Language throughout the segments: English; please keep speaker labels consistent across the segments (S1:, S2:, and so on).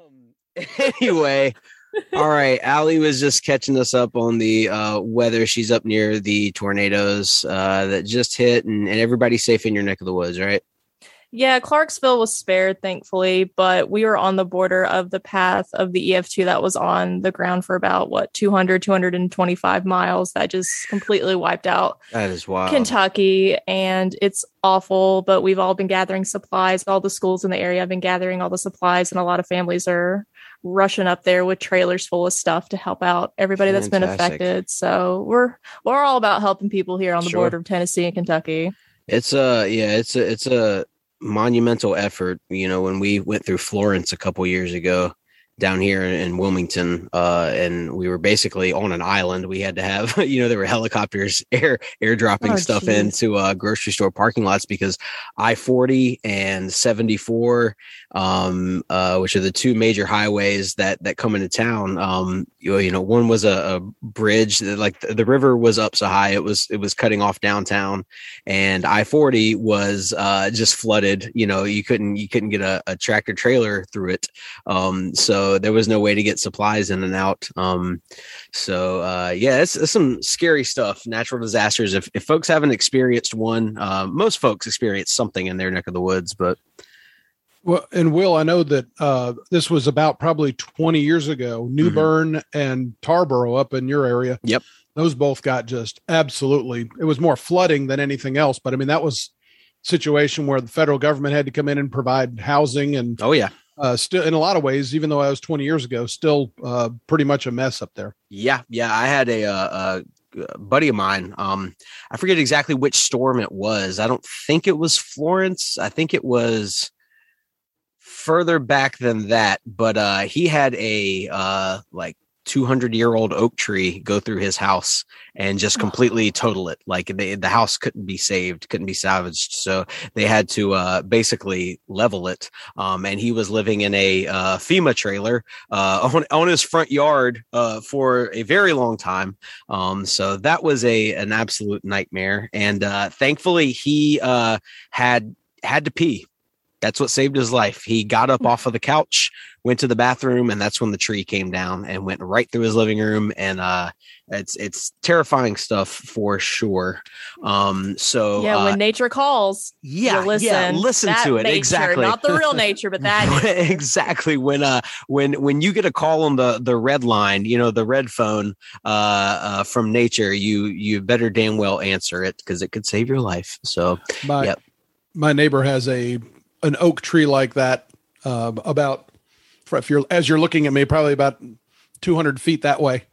S1: Um, anyway, all right. Allie was just catching us up on the uh, weather. She's up near the tornadoes uh, that just hit, and, and everybody's safe in your neck of the woods, right?
S2: Yeah, Clarksville was spared, thankfully, but we were on the border of the path of the EF2 that was on the ground for about, what, 200, 225 miles. That just completely wiped out
S1: That is wild.
S2: Kentucky. And it's awful, but we've all been gathering supplies. All the schools in the area have been gathering all the supplies, and a lot of families are rushing up there with trailers full of stuff to help out everybody that's been affected. So we're we're all about helping people here on the
S1: Sure.
S2: border of Tennessee and Kentucky.
S1: It's a yeah, it's a it's a monumental effort. You know, when we went through Florence a couple years ago down here in Wilmington, uh, and we were basically on an island. We had to have, you know, there were helicopters air airdropping
S2: Oh,
S1: stuff
S2: geez.
S1: into uh, grocery store parking lots because I forty and seventy four, um, uh, which are the two major highways that that come into town. Um, you, you know, one was a, a bridge that like the, the river was up so high it was it was cutting off downtown and I forty was uh, just flooded. You know, you couldn't you couldn't get a, a tractor trailer through it, um, so there was no way to get supplies in and out. Um, so uh, yeah, it's, it's some scary stuff. Natural disasters. If if folks haven't experienced one, uh, most folks experience something in their neck of the woods, but
S3: Well, and Will, I know that uh, this was about probably 20 years ago. New. Bern and Tarboro up in your area.
S1: Yep.
S3: Those both got just absolutely. It was more flooding than anything else, but I mean that was situation where the federal government had to come in and provide housing and
S1: oh yeah,
S3: uh, still in a lot of ways, even though I was 20 years ago, still uh, pretty much a mess up there.
S1: Yeah, yeah. I had a, uh a buddy of mine. Um, I forget exactly which storm it was. I don't think it was Florence. I think it was further back than that. But uh, he had a uh, like 200 year old oak tree go through his house and just completely total it. Like they, the house couldn't be saved, couldn't be salvaged. So they had to uh, basically level it. Um, and he was living in a uh, FEMA trailer uh, on, on his front yard uh, for a very long time. Um, so that was a an absolute nightmare. And uh, thankfully, he uh, had had to pee. That's what saved his life. He got up off of the couch, went to the bathroom, and that's when the tree came down and went right through his living room. And uh, it's it's terrifying stuff for sure. Um, so
S2: yeah,
S1: uh,
S2: when nature calls,
S1: yeah,
S2: listen.
S1: yeah, listen
S2: That
S1: to it
S2: nature,
S1: exactly.
S2: not the real nature, but that.
S1: exactly when uh when when you get a call on the the red line you know the red phone uh, uh from nature you you better damn well answer it because it could save your life so
S3: My
S1: Yep.
S3: my neighbor has a an oak tree like that uh, about if you're as you're looking at me probably about 200 feet that way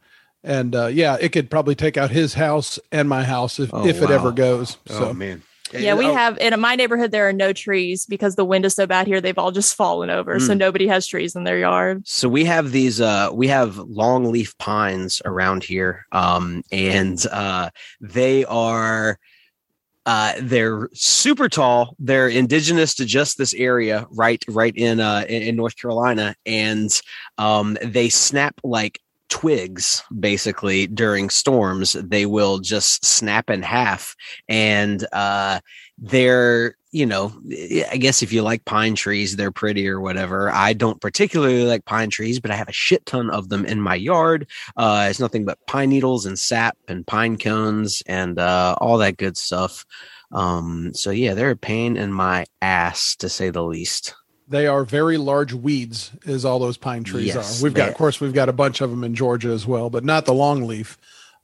S3: and uh, yeah it could probably take out his house and my house if,
S1: Oh,
S3: if it ever goes so
S1: oh man
S2: Yeah, we
S1: Oh,
S2: have in my neighborhood. There are no trees because the wind is so bad here. They've all just fallen over, so
S1: Mm.
S2: nobody has trees in their yard.
S1: So we have these uh we have long leaf pines around here. Um and uh they are uh they're super tall. They're indigenous to just this area right right in uh in, North Carolina. And um they snap like twigs basically during storms. They will just snap in half. And uh they're you know i guess if you like pine trees they're pretty or whatever. I don't particularly like pine trees but i have a shit ton of them in my yard. Uh it's nothing but pine needles and sap and pine cones and uh all that good stuff. Um so yeah they're a pain in my ass to say the least.
S3: They are very large weeds is all those pine trees
S1: Yes,
S3: are. We've got of course we've got a bunch of them in georgia as well but not the longleaf.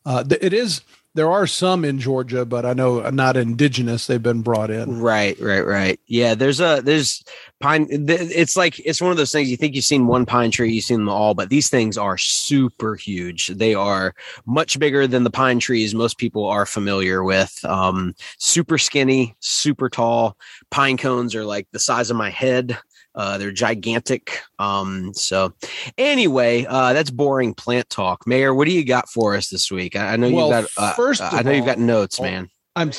S3: Uh, it is there are some in georgia but i know not indigenous they've been brought in
S1: Right, right, right. Yeah, there's a there's pine. It's like it's one of those things. You think you've seen one pine tree, you've seen them all, but these things are super huge. They are much bigger than the pine trees most people are familiar with. Um, super skinny, super tall. Pine cones are like the size of my head. Uh, they're gigantic. Um, so anyway, uh, that's boring plant talk. Mayor, what do you got for us this week? I, I know
S3: Well,
S1: you've got. Uh,
S3: first
S1: I
S3: of
S1: know you've got notes, man.
S3: i'm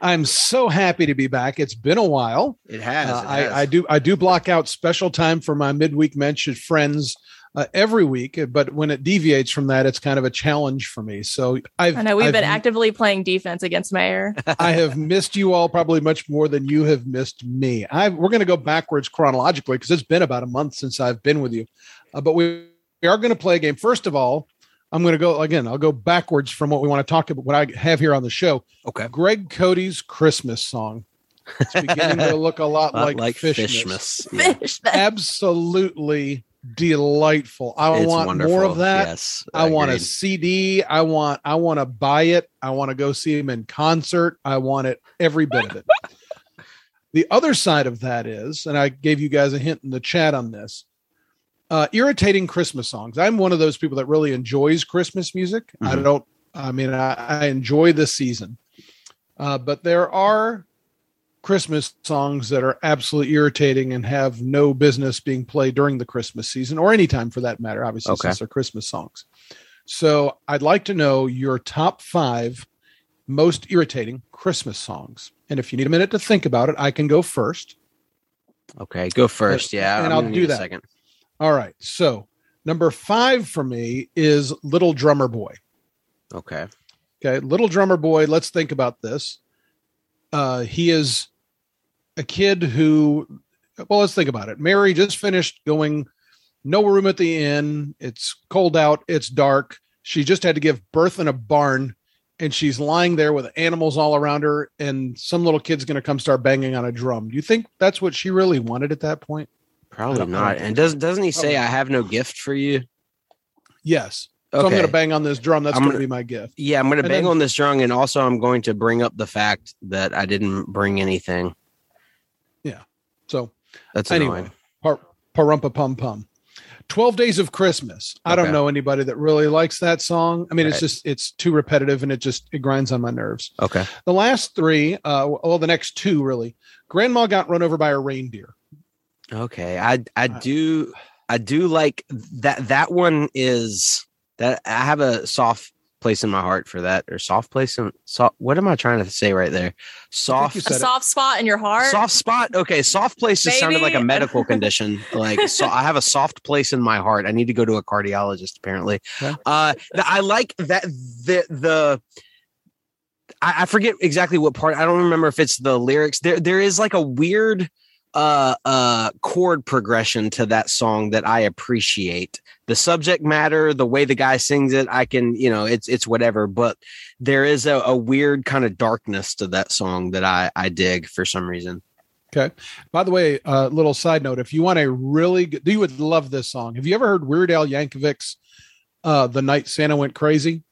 S3: I'm so happy to be back it's been a while
S1: It has.
S3: Uh, I, I do I do block out special time for my midweek Mensches friends uh, every week, but when it deviates from that, it's kind of a challenge for me. So I've
S2: I know we've
S3: I've,
S2: been actively playing defense against Mayor.
S3: I have missed you all probably much more than you have missed me. I we're going to go backwards chronologically because it's been about a month since I've been with you, uh, but we, we are going to play a game. First of all, I'm going to go again. I'll go backwards from what we want to talk about. What I have here on the show.
S1: Okay.
S3: Greg Cote's Christmas song. It's beginning to look a lot
S1: Not
S3: like,
S1: like
S3: Fishmas.
S1: Fishmas. Yeah.
S3: Absolutely delightful. I
S1: It's
S3: want
S1: wonderful.
S3: more of that.
S1: Yes,
S3: I want a. CD. I want I want to buy it. I want to go see him in concert. I want it every bit of it. the other side of that is, and I gave you guys a hint in the chat on this. Uh, irritating Christmas songs. I'm one of those people that really enjoys Christmas music. I
S1: Mhm.
S3: don't. I mean, I, I enjoy the season, uh, but there are Christmas songs that are absolutely irritating and have no business being played during the Christmas season or any time for that matter, obviously,
S1: Okay.
S3: since they're Christmas songs. So I'd like to know your top five most irritating Christmas songs. And if you need a minute to think about it, I can go first.
S1: Okay, go first. Yeah,
S3: and
S1: I'm
S3: I'll do that.
S1: Second.
S3: All right. So number five for me is Little Drummer Boy.
S1: Okay.
S3: Okay, little drummer boy. Let's think about this. Uh, he is a kid who. Well, let's think about it. Mary just finished going. No room at the inn. It's cold out. It's dark. She just had to give birth in a barn, and she's lying there with animals all around her. And some little kid's going to come start banging on a drum. Do you think that's what she really wanted at that point?
S1: Probably
S3: don't- I don't
S1: not.
S3: think
S1: And doesn't doesn't he say
S3: Probably.
S1: I have no gift for you?
S3: Yes. So
S1: Okay.
S3: I'm going to bang on this drum. That's going to be my gift.
S1: yeah, I'm going to bang
S3: then-
S1: on this drum, and also I'm going to bring up the fact that I didn't bring anything.
S3: So
S1: That's
S3: Anyway. par- parumpa pum pum. 12 days of christmas i don't know anybody that really likes that song i mean it's just it's too repetitive and it just it grinds on my nerves
S1: Okay.
S3: the last three uh well the next two really grandma got run over by a reindeer
S1: Okay. I I
S3: Uh,
S1: do I do like that that one is that I have a soft place in my heart for that or soft place in soft what am I trying to say right there? Soft
S2: A
S3: said it.
S2: soft spot in your heart.
S1: soft spot. Okay, soft place just sounded like a medical condition. Like so I have a soft place in my heart. I need to go to a cardiologist apparently.
S3: Okay.
S1: Uh the, I like that the the I, I forget exactly what part. I don't remember if it's the lyrics. There there is like a weird uh uh chord progression to that song that I appreciate. The subject matter, the way the guy sings it, I can, you know, it's it's whatever, but there is a, a weird kind of darkness to that song that I I dig for some reason. Okay.
S3: By the way a uh, little side note if you want a really good you would love this song have you ever heard weird al yankovic's uh the night santa went crazy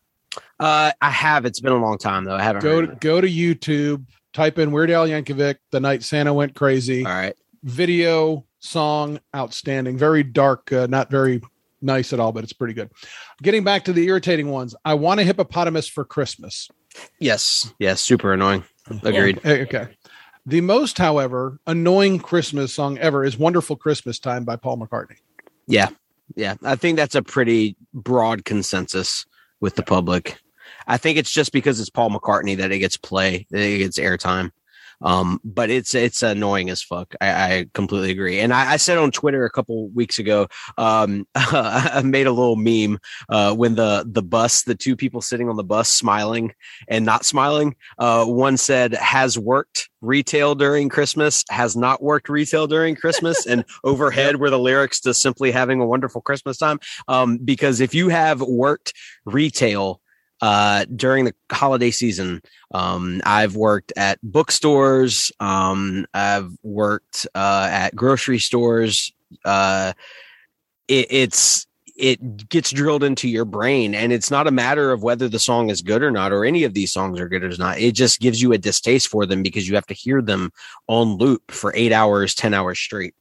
S1: Uh I have. It's been a long time though. I haven't
S3: go to go to youtube type in weird al yankovic the night santa went crazy
S1: All right.
S3: video song outstanding very dark uh, not very nice at all but it's pretty good getting back to the irritating ones i want a hippopotamus for christmas
S1: Yes. Yes. Super annoying. Agreed.
S3: Eh, okay the most however annoying christmas song ever is wonderful christmas time by paul mccartney
S1: Yeah. Yeah. I think that's a pretty broad consensus with the public. I think it's just because it's Paul McCartney that it gets play, that it gets airtime. Um, but it's it's annoying as fuck. I, I completely agree. And I, I said on Twitter a couple weeks ago, um, I made a little meme uh, when the the bus, the two people sitting on the bus smiling and not smiling. Uh, one said has worked retail during Christmas, has not worked retail during Christmas, and overhead were the lyrics to simply having a wonderful Christmas time. Um, because if you have worked retail uh during the holiday season um i've worked at bookstores um i've worked uh at grocery stores. Uh it, it's it gets drilled into your brain and it's not a matter of whether the song is good or not or any of these songs are good or not. It just gives you a distaste for them because you have to hear them on loop for eight hours ten hours straight.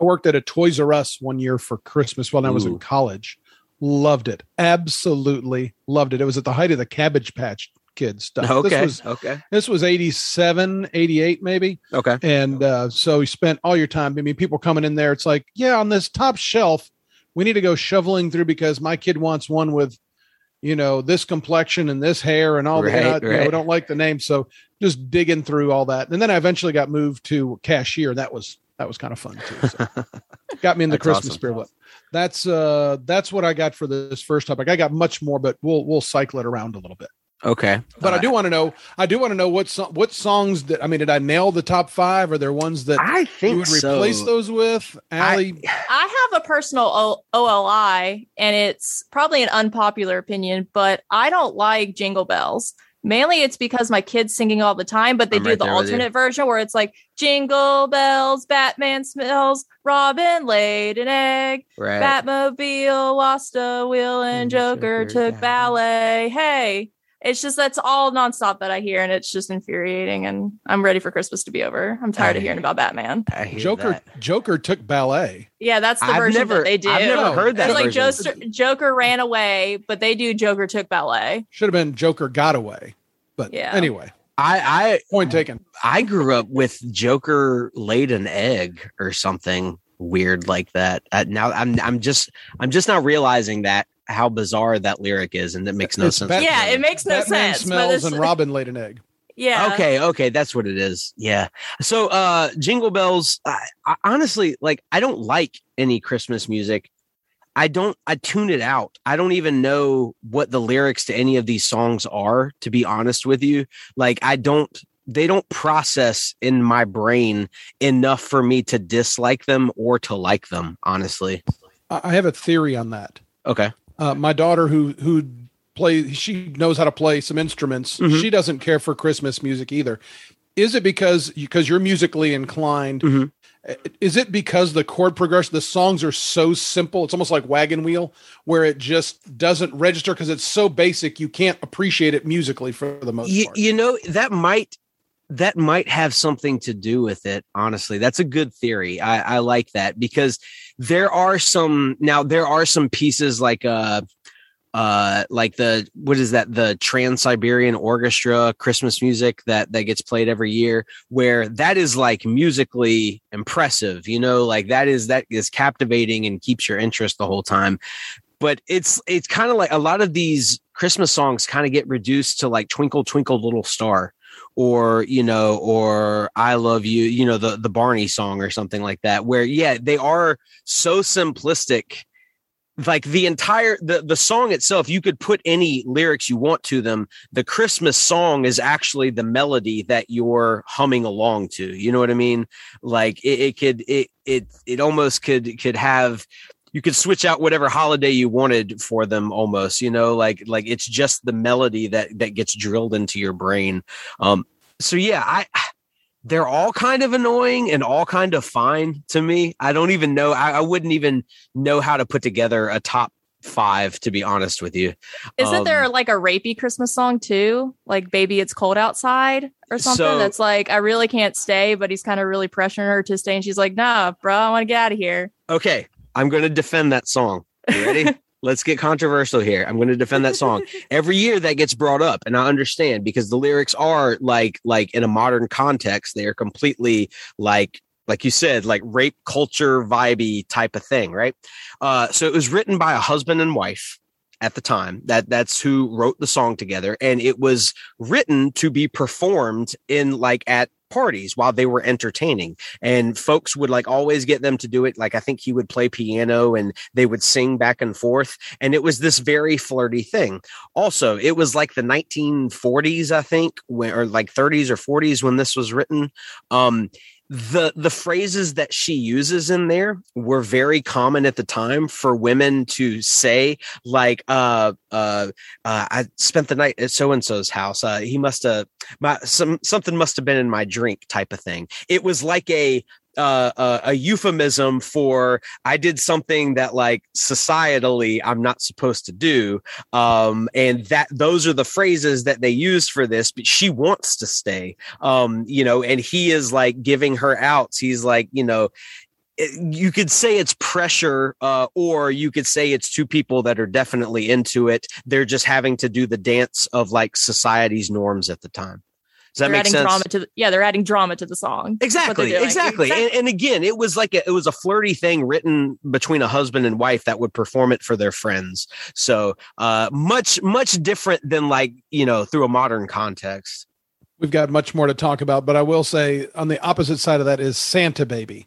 S3: I worked at a toys r us one year for christmas when i was in college loved it absolutely loved it it was at the height of the cabbage patch kids stuff
S1: okay
S3: this was
S1: okay
S3: this was 87 88 maybe
S1: okay
S3: and uh, so you spent all your time. I mean, people coming in there. It's like, yeah, on this top shelf, we need to go shoveling through because my kid wants one with, you know, this complexion and this hair and all
S1: Right,
S3: that. You know, we don't like the name, so just digging through all that. And then I eventually got moved to cashier. That was that was kind of fun too. So. Got me in the Christmas
S1: awesome.
S3: spirit. That's uh that's what I got for this first topic. I got much more, but we'll we'll cycle it around a little bit.
S1: Okay.
S3: But I do want to know. I do want to know what so, what songs that I mean. Did I nail the top five? Are there ones that
S1: I
S3: you
S1: think
S3: would
S1: so.
S3: replace those with? Allie,
S2: I have a personal o- OLI, and it's probably an unpopular opinion, but I don't like Jingle Bells. Mainly, it's because my kids singing all the time, but they
S1: I'm
S2: do
S1: right
S2: the
S1: there with you.
S2: alternate version where it's like Jingle Bells, Batman smells, Robin laid an egg,
S1: right.
S2: Batmobile lost a wheel, and
S1: And
S2: Joker
S1: Joker
S2: took ballet. Hey, it's just that's all nonstop that I hear, and it's just infuriating. And I'm ready for Christmas to be over. I'm tired of
S1: I-
S2: hearing about Batman.
S1: I hear
S3: Joker
S1: that.
S3: Joker took ballet.
S2: Yeah, that's the
S1: I've
S2: version
S1: never,
S2: that they do.
S1: I've never heard that
S2: It's like. Joker, Joker ran away, but they do Joker took ballet.
S3: Should have been Joker got away. But
S2: Yeah.
S3: anyway,
S1: I,
S3: point taken.
S1: I I grew up with Joker laid an egg or something weird like that. Uh, now I'm I'm just I'm just now realizing that how bizarre that lyric is, and that makes no
S3: It's
S1: sense.
S3: Bat-
S2: yeah, it makes no
S3: Batman
S2: sense. but
S3: smells
S2: it's-
S3: and Robin laid an egg.
S2: yeah,
S1: Okay, okay, that's what it is. Yeah. So, uh, Jingle Bells. I, I, honestly, like, I don't like any Christmas music. I don't. I tune it out. I don't even know what the lyrics to any of these songs are. To be honest with you, like, I don't. They don't process in my brain enough for me to dislike them or to like them. Honestly.
S3: I I have a theory on that.
S1: Okay.
S3: Uh, my daughter, who who play, she knows how to play some instruments.
S1: Mhm.
S3: She doesn't care for Christmas music either. Is it because because you're musically inclined?
S1: Mhm.
S3: Uh, Is it because the chord progression, the songs are so simple? It's almost like Wagon Wheel, where it just doesn't register because it's so basic. You can't appreciate it musically for the most
S1: you,
S3: part.
S1: you know that might that might have something to do with it honestly. That's a good theory. I i like that because there are some now there are some pieces like uh uh like the what is that? The trans-siberian orchestra christmas music that that gets played every year where that is like musically impressive you know? Like that is that is captivating and keeps your interest the whole time. But it's it's kind of like a lot of these christmas songs kind of get reduced to like twinkle twinkle little star or you know or i love you you know the the barney song or something like that where yeah they are so simplistic. Like the entire the the song itself you could put any lyrics you want to them. The christmas song is actually the melody that you're humming along to you know what i mean? Like it, it could it it it almost could could have you could switch out whatever holiday you wanted for them almost you know like like it's just the melody that that gets drilled into your brain um so yeah i they're all kind of annoying and all kind of fine to me i don't even know i, I wouldn't even know how to put together a top five to be honest with you
S2: Isn't
S1: Um,
S2: there like a rapey Christmas song too? Like "Baby, It's Cold Outside" or something.
S1: So-
S2: that's like, I really can't stay, but he's kind of really pressuring her to stay, and she's like, "Nah, bro, I want to get out of here."
S1: okay i'm going to defend that song. You ready? Let's get controversial here. I'm going to defend that song. Every year that gets brought up and i understand because the lyrics are like like in a modern context they are completely like like you said like rape culture vibey type of thing right? Uh so it was written by a husband and wife at the time. That that's who wrote the song together. And it was written to be performed in like at parties while they were entertaining. And folks would like always get them to do it. Like i think he would play piano and they would sing back and forth. And it was this very flirty thing. Also it was like the 1940s i think when, or like 30s or 40s when this was written. Um the the phrases that she uses in there were very common at the time for women to say like uh uh, uh i spent the night at so and so's house. Uh he must have my some something must have been in my drink type of thing. It was like a uh, a, a euphemism for I did something that like societally I'm not supposed to do. Um, and that those are the phrases that they use for this, but she wants to stay. Um, you know, and he is like giving her outs. He's like, you know, you could say it's pressure, uh, or you could say it's two people that are definitely into it. They're just having to do the dance of like society's norms at the time. Does that
S2: they're
S1: make
S2: adding
S1: sense?
S2: drama to the, yeah, they're adding drama to the song. That's
S1: Exactly, exactly. And, and again, it was like a, it was a flirty thing written between a husband and wife that would perform it for their friends. So uh, much, much different than like you know through a modern context.
S3: We've got much more to talk about, but I will say on the opposite side of that is Santa Baby,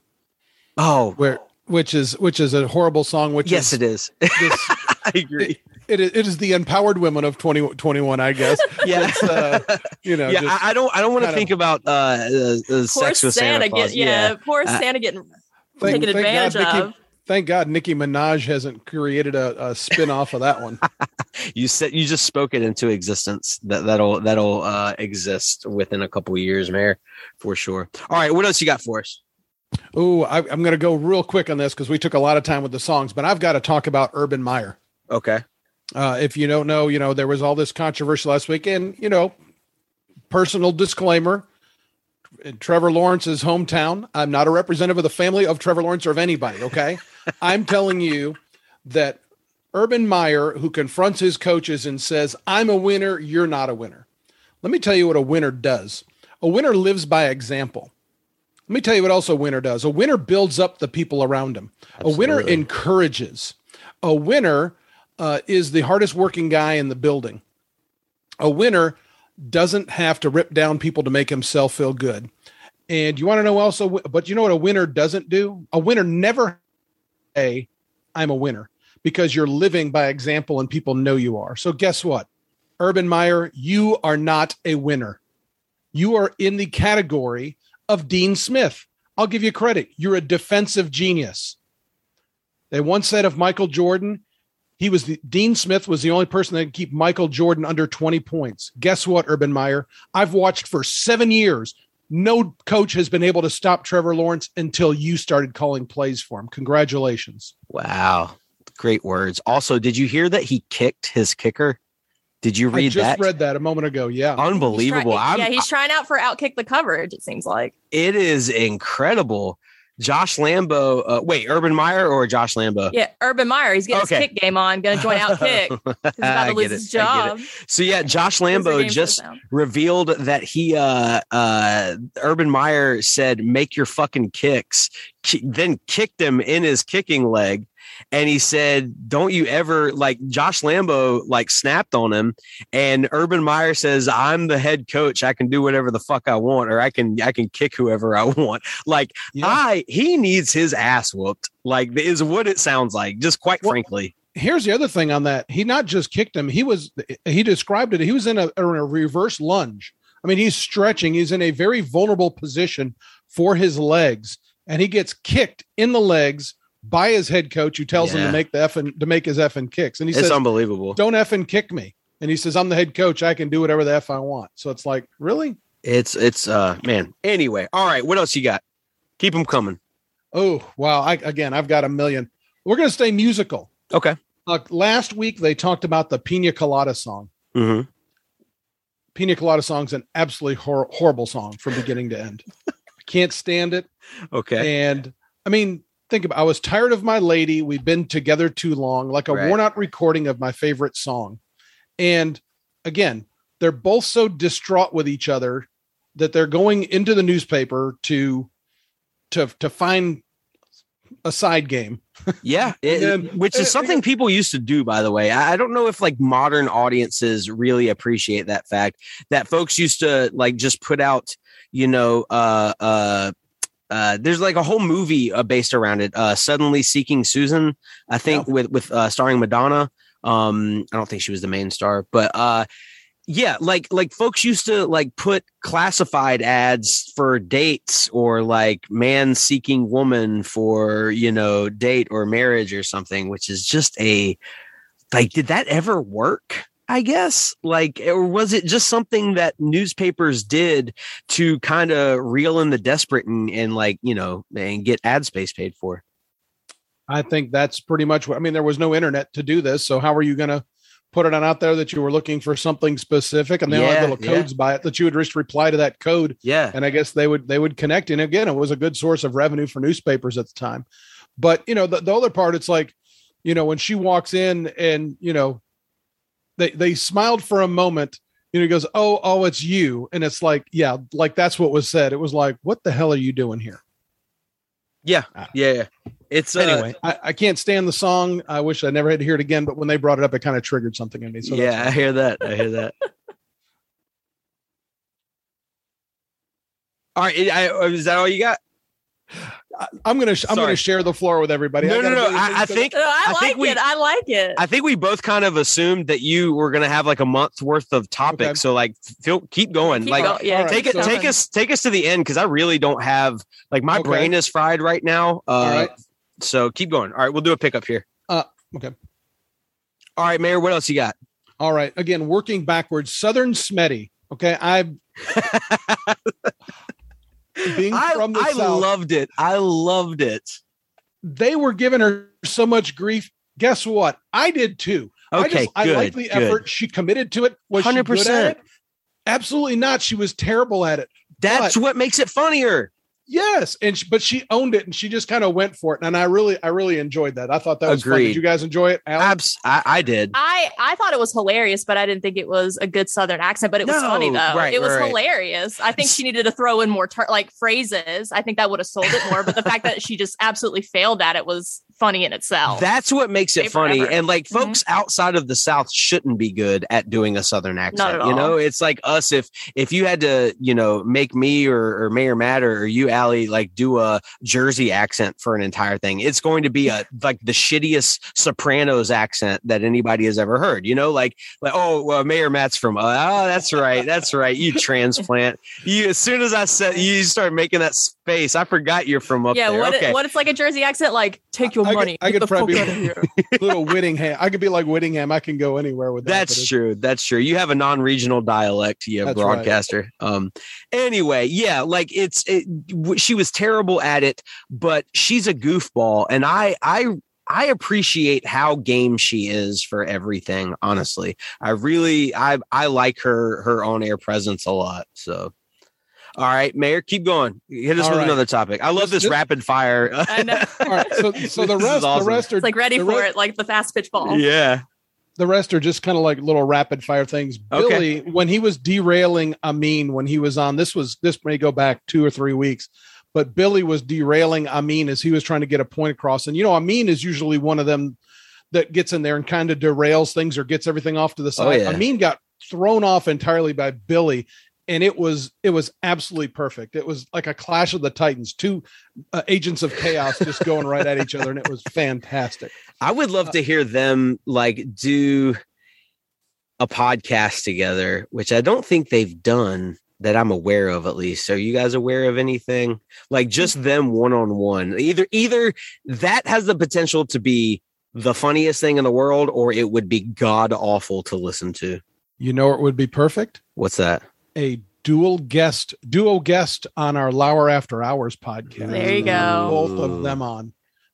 S1: Oh,
S3: where which is which is a horrible song. Which
S1: yes,
S3: is
S1: it is.
S3: this,
S1: I agree.
S3: It is it is the empowered women of 2021, I guess.
S1: Yeah,
S3: It's, uh, you know,
S1: yeah.
S3: just-
S1: I, I don't. I don't want to
S3: kind of-
S1: think about uh, uh, uh sex with Santa,
S2: Santa, get yeah, poor
S1: Uh,
S2: Santa getting
S3: Thank-
S2: taken
S3: thank God
S2: advantage
S3: Nicki-
S2: of.
S3: thank God Nicki Minaj hasn't created a, a spin off of that one.
S1: you said you just spoke it into existence. That that'll that'll uh, exist within a couple of years, Mayor, for sure. All right, what else you got for us?
S3: Oh, I'm going to go real quick on this because we took a lot of time with the songs, but I've got to talk about Urban Meyer.
S1: Okay.
S3: Uh, if you don't know, you know, there was all this controversy last week. And, you know, personal disclaimer Trevor Lawrence's hometown, I'm not a representative of the family of Trevor Lawrence or of anybody. Okay. I'm telling you that Urban Meyer, who confronts his coaches and says, I'm a winner, you're not a winner. Let me tell you what a winner does. A winner lives by example. Let me tell you what else a winner does. A winner builds up the people around him. A winner encourages. A winner uh, is the hardest working guy in the building. A winner doesn't have to rip down people to make himself feel good. And you want to know also, but you know what a winner doesn't do? A winner never say, I'm a winner because you're living by example and people know you are. So guess what? Urban Meyer, you are not a winner. You are in the category of Dean Smith. I'll give you credit. You're a defensive genius. They once said of Michael Jordan, he was the Dean Smith was the only person that could keep Michael Jordan under 20 points. Guess what, Urban Meyer? I've watched for seven years. No coach has been able to stop Trevor Lawrence until you started calling plays for him. Congratulations.
S1: Wow. Great words. Also, did you hear that he kicked his kicker? Did you
S3: I
S1: read
S3: just
S1: that?
S3: read that a moment ago. Yeah.
S2: He's try-
S1: Unbelievable. I'm,
S2: yeah, he's trying out for outkick the coverage. It seems like
S1: it is incredible. Josh Lambo. Uh, wait, Urban Meyer or Josh Lambo?
S2: yeah, Urban Meyer. He's getting
S1: Okay.
S2: his kick game on. Going to join outkick. He's about to lose
S1: get
S2: his
S1: it.
S2: Job.
S1: So yeah, Josh Lambo just revealed that he uh uh Urban Meyer said make your fucking kicks ki- then kicked him in his kicking leg and he said don't you ever like Josh Lambo like snapped on him and Urban Meyer says I'm the head coach I can do whatever the fuck I want or I can I can kick whoever I want like
S3: Yeah.
S1: I he needs his ass whooped like is what it sounds like just quite
S3: Well,
S1: frankly
S3: here's the other thing on that. He not just kicked him, he was he described it. He was in a, in a reverse lunge. I mean, he's stretching, he's in a very vulnerable position for his legs, and he gets kicked in the legs by his head coach who tells him to make the effing to make his effing kicks. And he
S1: it's
S3: says,
S1: unbelievable
S3: Don't effing kick me. And he says, I'm the head coach, I can do whatever the F I want. So it's like, really?
S1: it's it's uh man anyway all right what else you got keep them coming
S3: Oh, wow. I again I've got a million. We're gonna stay musical.
S1: okay
S3: Uh, last week they talked about the Pina Colada song.
S1: mm-hmm.
S3: Pina Colada song's an absolutely hor- horrible song from beginning to end. I can't stand it.
S1: Okay.
S3: And I mean, think about I was tired of my lady. We've been together too long, like a
S1: Right.
S3: worn out recording of my favorite song. And again, they're both so distraught with each other that they're going into the newspaper to to to find a side game.
S1: Yeah, it-
S3: And-
S1: which is something people used to do, by the way. I, I don't know if like modern audiences really appreciate that fact that folks used to like just put out, you know, uh, uh, uh, there's like a whole movie uh, based around it. Uh, Suddenly Seeking Susan, I think, with with uh, starring Madonna. Um, I don't think she was the main star, but uh, yeah, like like folks used to like put classified ads for dates or like man seeking woman for you know date or marriage or something, which is just a like did that ever work? I guess like or was it just something that newspapers did to kind of reel in the desperate and, and like you know and get ad space paid for?
S3: I think that's pretty much what I mean. There was no internet to do this, so how are you going to put it on out there that you were looking for something specific, and they
S1: Yeah,
S3: have little
S1: yeah.
S3: codes by it that you would just reply to that code,
S1: Yeah,
S3: and I guess they would they would connect. And again, it was a good source of revenue for newspapers at the time. But you know, the, the other part, it's like, you know, when she walks in and you know, they they smiled for a moment. You know, he goes, "Oh, oh, it's you," and it's like, yeah, like that's what was said. It was like, "What the hell are you doing here?"
S1: yeah, yeah. yeah. It's uh,
S3: anyway, I, I can't stand the song. I wish I never had to hear it again. But when they brought it up, it kind of triggered something in me. So
S1: yeah, I hear that. I hear that. All right, I, is that all you got?
S3: I- I'm gonna sh- I'm
S1: Sorry.
S3: gonna share the floor with everybody.
S1: No, no, no.
S3: really
S1: I, I think
S2: No, I,
S1: I
S2: like
S1: think we-
S2: it. I like it.
S1: I think we both kind of assumed that you were going to have like a month worth of topics.
S3: Okay.
S1: So like, feel keep going.
S2: Keep
S1: like,
S2: going. Yeah,
S3: all right,
S1: take it,
S3: so-
S1: take us, take us to the end because I really don't have like my
S3: Okay.
S1: brain is fried right now. Uh,
S3: All right.
S1: So keep going. All right, we'll do a pickup here.
S3: Uh, okay.
S1: All right, Mayor. What else you got?
S3: All right. Again, working backwards. Southern Smetty. Okay. I being
S1: I,
S3: from the
S1: I
S3: south,
S1: loved it. I loved it.
S3: they were giving her so much grief. Guess what? I did too. I
S1: Okay,
S3: just I
S1: good.
S3: like the
S1: good.
S3: effort. She committed to it. Was she good
S1: 100%.
S3: at it? Absolutely not. She was terrible at it.
S1: That's
S3: But-
S1: what makes it funnier.
S3: Yes, and she, but she owned it and she just kind of went for it. And I really, I really enjoyed that. I thought that was fun. Did you guys enjoy it? Alex?
S1: Abs- I, I did.
S2: I I thought it was hilarious, but I didn't think it was a good Southern accent. But it was
S1: No,
S2: funny though.
S1: right,
S2: it was
S1: right, right.
S2: hilarious. I think she needed to throw in more ter- like phrases. I think that would have sold it more. But the fact that she just absolutely failed at it was funny in itself.
S1: That's what makes it
S2: Stay
S1: funny.
S2: forever.
S1: And like
S2: Mhm.
S1: folks outside of the South shouldn't be good at doing a Southern accent.
S2: at
S1: You know, it's like us if if you had to, you know, make me or, or Mayor Matt or, or you, Allie, like do a Jersey accent for an entire thing, it's going to be a like the shittiest Sopranos accent that anybody has ever heard. You know, like like oh well, Mayor Matt's from oh that's right, that's right. You transplant. You as soon as I said you start making that space, I forgot you're from up
S2: yeah,
S1: there.
S2: what
S1: okay.
S2: what it's like a Jersey accent? Like take your
S3: I could-
S2: money.
S3: I could probably-
S2: out of.
S3: Little Wittyngham. I could be like Wittyngham. I can go anywhere with that.
S1: That's true. That's true. You have a non-regional dialect, you
S3: That's right.
S1: broadcaster. Um. Anyway, yeah, like it's it, w- she was terrible at it, but she's a goofball, and I I I appreciate how game she is for everything. Honestly, I really I I like her her on air presence a lot. So. All right, Mayor, keep going. Hit us
S3: All
S1: with
S3: right.
S1: another topic. I love
S3: This-
S1: this,
S3: this-
S1: rapid fire.
S2: I know.
S3: All right. So, so the rest,
S1: awesome.
S3: the rest are
S2: It's like ready for
S3: rest-
S2: it, like the fast pitch ball.
S1: yeah.
S3: the rest are just kind of like little rapid fire things.
S1: Okay.
S3: Billy, when he was derailing Amin, when he was on, this was this may go back two or three weeks, but Billy was derailing Amin as he was trying to get a point across. And you know, Amin is usually one of them that gets in there and kind of derails things or gets everything off to the oh, side.
S1: yeah.
S3: Amin got thrown off entirely by Billy. And it was it was absolutely perfect. It was like a clash of the titans, two uh, agents of chaos just going right at each other, and it was fantastic.
S1: I would love to hear them like do a podcast together, which I don't think they've done that I'm aware of at least. Are you guys aware of anything? Like just them one on one. Either either that has the potential to be the funniest thing in the world or it would be god awful to listen to.
S3: You know, it would be perfect.
S1: What's that?
S3: A dual guest duo guest on our Lauer After Hours podcast.
S2: There you go.
S3: Both of them on.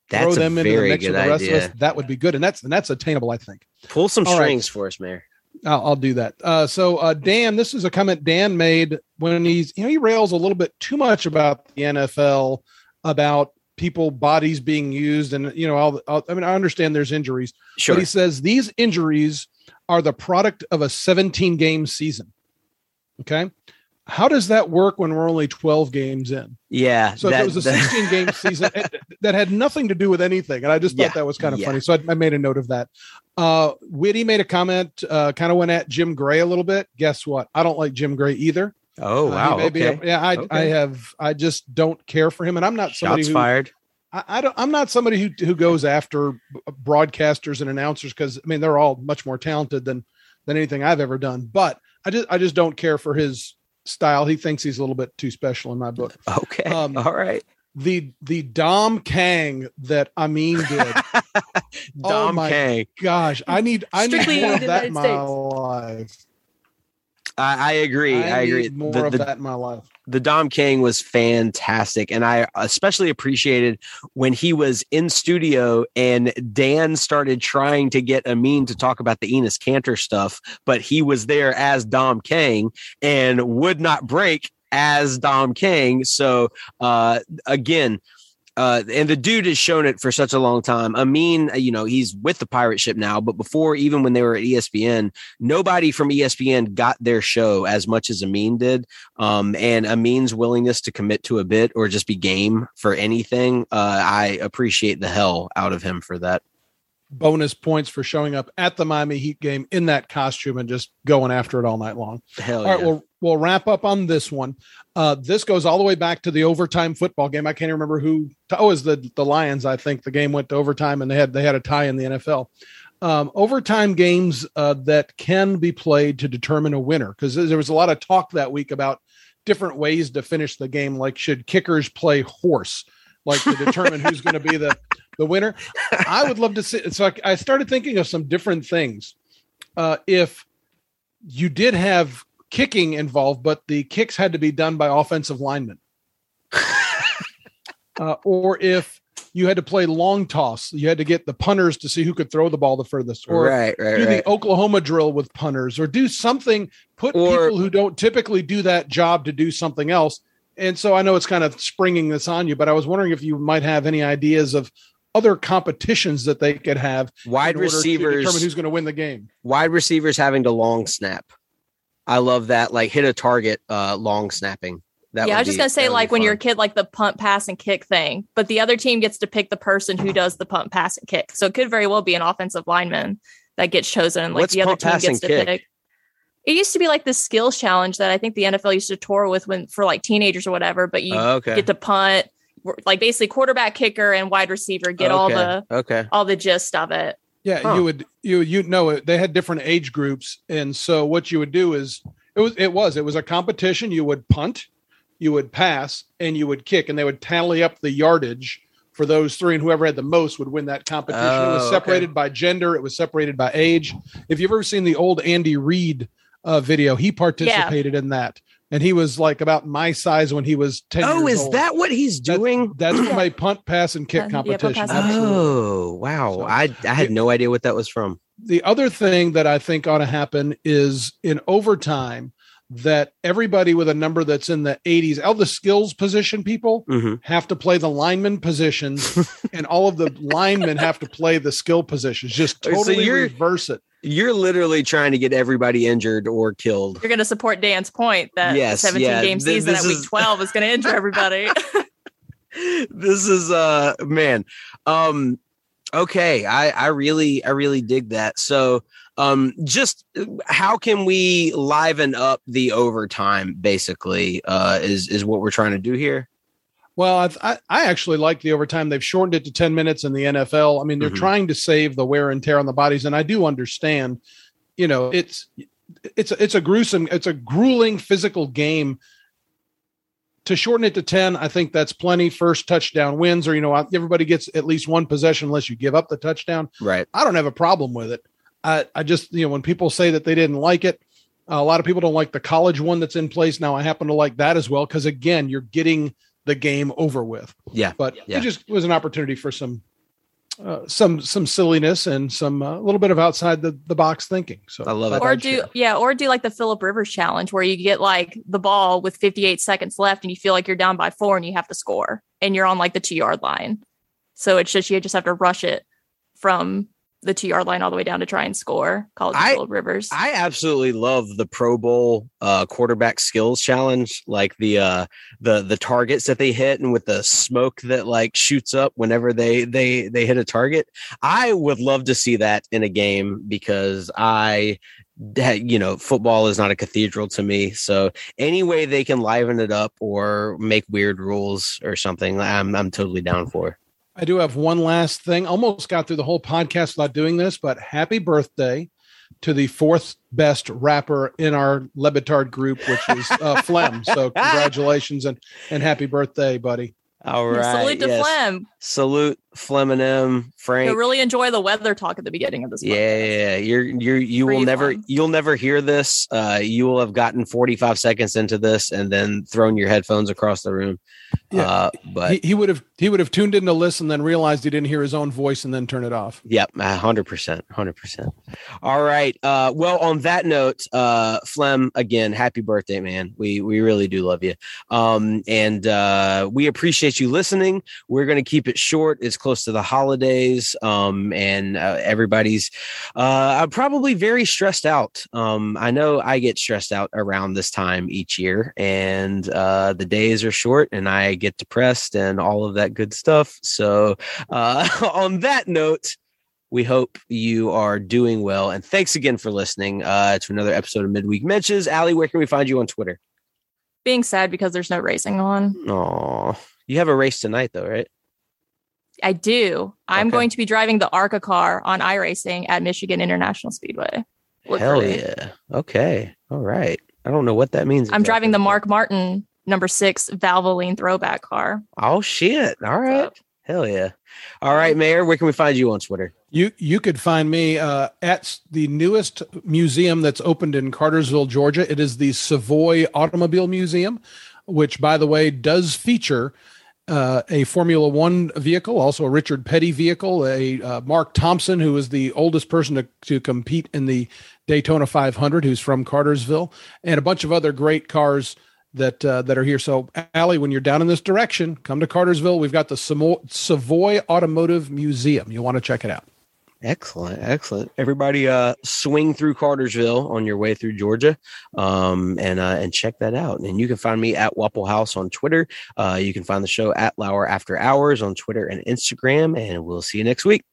S1: That's
S3: Throw
S1: a
S3: them into the mix
S1: good
S3: with the rest
S1: idea.
S3: of us. That would be good, and that's and that's attainable. I think.
S1: Pull some
S3: All right.
S1: strings for us, Mayor.
S3: I'll, I'll do that. Uh, so uh, Dan, this is a comment Dan made when he's you know he rails a little bit too much about the NFL, about people bodies being used, and you know all. the- all I mean, I understand there's injuries,
S1: Sure.
S3: but he says these injuries are the product of a 17 game season. Okay. How does that work when we're only 12 games in?
S1: Yeah.
S3: So
S1: that-
S3: it was a 16 game season it- that had nothing to do with anything. And I just thought
S1: Yeah,
S3: that was kind of
S1: yeah.
S3: funny. So I, I made a note of that. Uh, Whitty made a comment, uh, kind of went at Jim Gray a little bit. Guess what? I don't like Jim Gray either.
S1: oh
S3: Uh,
S1: wow.
S3: be
S1: Okay.
S3: a- yeah, I, I have, I just don't care for him. And I'm not somebody
S1: Shots
S3: who,
S1: fired.
S3: I, I don't, I'm not somebody who, who goes after broadcasters and announcers because I mean, they're all much more talented than, than anything I've ever done. But I just, I just don't care for his style. He thinks he's a little bit too special in my book.
S1: Okay.
S3: Um,
S1: All right.
S3: the the Dom Kang that Amin did. Oh
S1: Dom
S3: my
S1: Kang.
S3: Gosh, I need I
S2: Strictly
S3: need more
S2: in
S3: of
S2: the
S3: that in my
S2: States.
S3: life.
S1: I, I agree. I, agree.
S3: more
S1: The-
S3: of
S1: the-
S3: that in my life.
S1: the Dom King was fantastic. And I especially appreciated when he was in studio and Dan started trying to get Amin to talk about the Enes Kanter stuff, but he was there as Dom King and would not break as Dom King. So uh again, uh, and the dude has shown it for such a long time. Amin, you know, he's with the pirate ship now, but before, even when they were at ESPN, nobody from ESPN got their show as much as Amin did. Um, and Amin's willingness to commit to a bit or just be game for anything, uh, I appreciate the hell out of him for that.
S3: Bonus points for showing up at the Miami Heat game in that costume and just going after it all night long.
S1: Hell
S3: All right,
S1: yeah.
S3: well, we'll wrap up on this one. Uh, this goes all the way back to the overtime football game. I can't remember who. Oh, it was the the Lions. I think the game went to overtime, and they had they had a tie in the NFL. Um, overtime games uh, that can be played to determine a winner because there was a lot of talk that week about different ways to finish the game. Like, should kickers play horse, like to determine who's going to be the the winner? I would love to see. So I, I started thinking of some different things. Uh, if you did have kicking involved, but the kicks had to be done by offensive linemen. uh, or if you had to play long toss, you had to get the punters to see who could throw the ball the furthest. Or
S1: right, right,
S3: do
S1: right.
S3: the Oklahoma drill with punters, or do something. Put
S1: Or-
S3: people who don't typically do that job to do something else. And so I know it's kind of springing this on you, but I was wondering if you might have any ideas of other competitions that they could have
S1: Wide
S3: in order to
S1: receivers,
S3: determine who's going to win the game.
S1: wide receivers having to long snap. I love that. Like hit a target, uh, long snapping. That
S2: yeah, I was just
S1: be-
S2: gonna say like when you're a kid, like the punt, pass, and kick thing, but the other team gets to pick the person who does the punt, pass, and kick. So it could very well be an offensive lineman that gets chosen, and like
S1: What's
S2: the other team gets to
S1: kick?
S2: pick. It used to be like the skills challenge that I think the NFL used to tour with when for like teenagers or whatever, but you
S1: Oh, okay.
S2: get to punt, like basically quarterback, kicker, and wide receiver get all the
S1: okay.
S2: all the gist of it.
S3: Yeah,
S1: Huh.
S3: you would you you know it. They had different age groups, and so what you would do is it was it was it was a competition. You would punt, you would pass, and you would kick, and they would tally up the yardage for those three, and whoever had the most would win that competition. it
S1: Oh,
S3: was
S1: okay.
S3: separated by gender. It was separated by age. If you've ever seen the old Andy Reid uh, video, he participated in that, and he was like about my size when he was ten.
S1: Oh,
S3: years
S1: is
S3: old.
S1: that what he's
S3: That's-
S1: doing?
S3: That's from a punt, pass, and
S2: Uh,
S3: kick
S2: yeah,
S3: competition.
S2: pass, and kick.
S3: Absolutely.
S1: Oh, wow.
S3: So-
S1: I I had no idea what that was from.
S3: the other thing that I think ought to happen is in overtime that everybody with a number that's in the 80s, all the skills position people
S1: Mhm.
S3: have to play the lineman positions, and all of the linemen have to play the skill positions. Just totally
S1: you're-
S3: reverse it.
S1: You're literally trying to get everybody injured or killed.
S2: You're going to support Dan's point that
S1: Yes,
S2: the 17
S1: yeah,
S2: game season
S1: this
S2: at week
S1: is-
S2: 12 is going to injure everybody.
S1: this is uh man um okay i i really i really dig that so um just how can we liven up the overtime basically uh is is what we're trying to do here
S3: Well, I, I, I actually like the overtime. They've shortened it to 10 minutes in the NFL. I mean, they're
S1: Mhm.
S3: trying to save the wear and tear on the bodies. And I do understand, you know, it's, it's, a- it's a gruesome, it's a grueling physical game. To shorten it to 10, I think that's plenty. First touchdown wins, or, you know, everybody gets at least one possession unless you give up the touchdown.
S1: right
S3: I don't have a problem with it. I, I just, you know, when people say that they didn't like it, a lot of people don't like the college one that's in place now. I happen to like that as well because again, you're getting the game over with.
S1: yeah
S3: But
S1: Yeah.
S3: it just was an opportunity for some, uh, some, some silliness and some a little bit of outside the, the box thinking. So
S1: I love it.
S2: or do
S3: share.
S2: yeah or do like the philip rivers challenge where you get like the ball with 58 seconds left and you feel like you're down by four and you have to score and you're on like the two yard line so it's just you just have to rush it from the two yard line all the way down to try and score the
S1: I-
S2: philip rivers
S1: I absolutely love the Pro Bowl uh, quarterback skills challenge, like the uh, the the targets that they hit, and with the smoke that like shoots up whenever they they they hit a target. I would love to see that in a game because I, you know, football is not a cathedral to me. So any way they can liven it up or make weird rules or something, I'm I'm totally down for.
S3: I do have one last thing. Almost got through the whole podcast without doing this, but happy birthday to the fourth best rapper in our Le Batard group, which is uh, Flem. So congratulations and and happy birthday, buddy.
S1: All
S2: Yeah,
S1: right,
S2: salute to
S1: yes.
S2: Flem.
S1: Salute Flem and M, Frank.
S2: You'll really enjoy the weather talk at the beginning of this.
S1: Yeah, yeah, yeah. you're you're you will
S2: Free
S1: never
S2: fun.
S1: you'll never hear this. Uh, you will have gotten 45 seconds into this and then thrown your headphones across the room.
S3: Yeah.
S1: Uh, but
S3: He, he would have he would have tuned in to listen, then realized he didn't hear his own voice, and then turn it off.
S1: Yep, a hundred percent, hundred percent. All right. Uh, well, on that note, uh, Flem, again, happy birthday, man. We we really do love you, um, and uh, we appreciate you listening. We're going to keep it short. It's close to the holidays, um, and uh, everybody's uh, probably very stressed out. Um, I know I get stressed out around this time each year, and uh, the days are short, and I get depressed and all of that good stuff. So, uh, on that note, We hope you are doing well. And thanks again for listening uh, to another episode of Midweek Mensches. Allie, where can we find you on Twitter?
S2: Being sad because there's no racing on.
S1: Oh, you have a race tonight, though, right?
S2: I do. I'm
S1: Okay.
S2: going to be driving the ARCA car on iRacing at Michigan International Speedway. Look
S1: Hell yeah. Okay. All right. I don't know what that means.
S2: I'm driving the. Mark Martin number six Valvoline throwback car.
S1: Oh, shit. All right.
S2: So,
S1: Hell yeah. All right, Mayor, where can we find you on Twitter?
S3: You you could find me uh, at the newest museum that's opened in Cartersville, Georgia. It is the Savoy Automobile Museum, which, by the way, does feature uh, a Formula One vehicle, also a Richard Petty vehicle, a uh, Mark Thompson, who is the oldest person to, to compete in the Daytona 500, who's from Cartersville, and a bunch of other great cars that uh, that are here. So, Allie, when you're down in this direction, come to Cartersville. We've got the Savoy Automotive Museum. You'll want to check it out.
S1: Excellent, excellent. Everybody, uh, swing through Cartersville on your way through Georgia, um, and uh, and check that out. And you can find me at Wapple House on Twitter. Uh, you can find the show at Lauer After Hours on Twitter and Instagram. And we'll see you next week.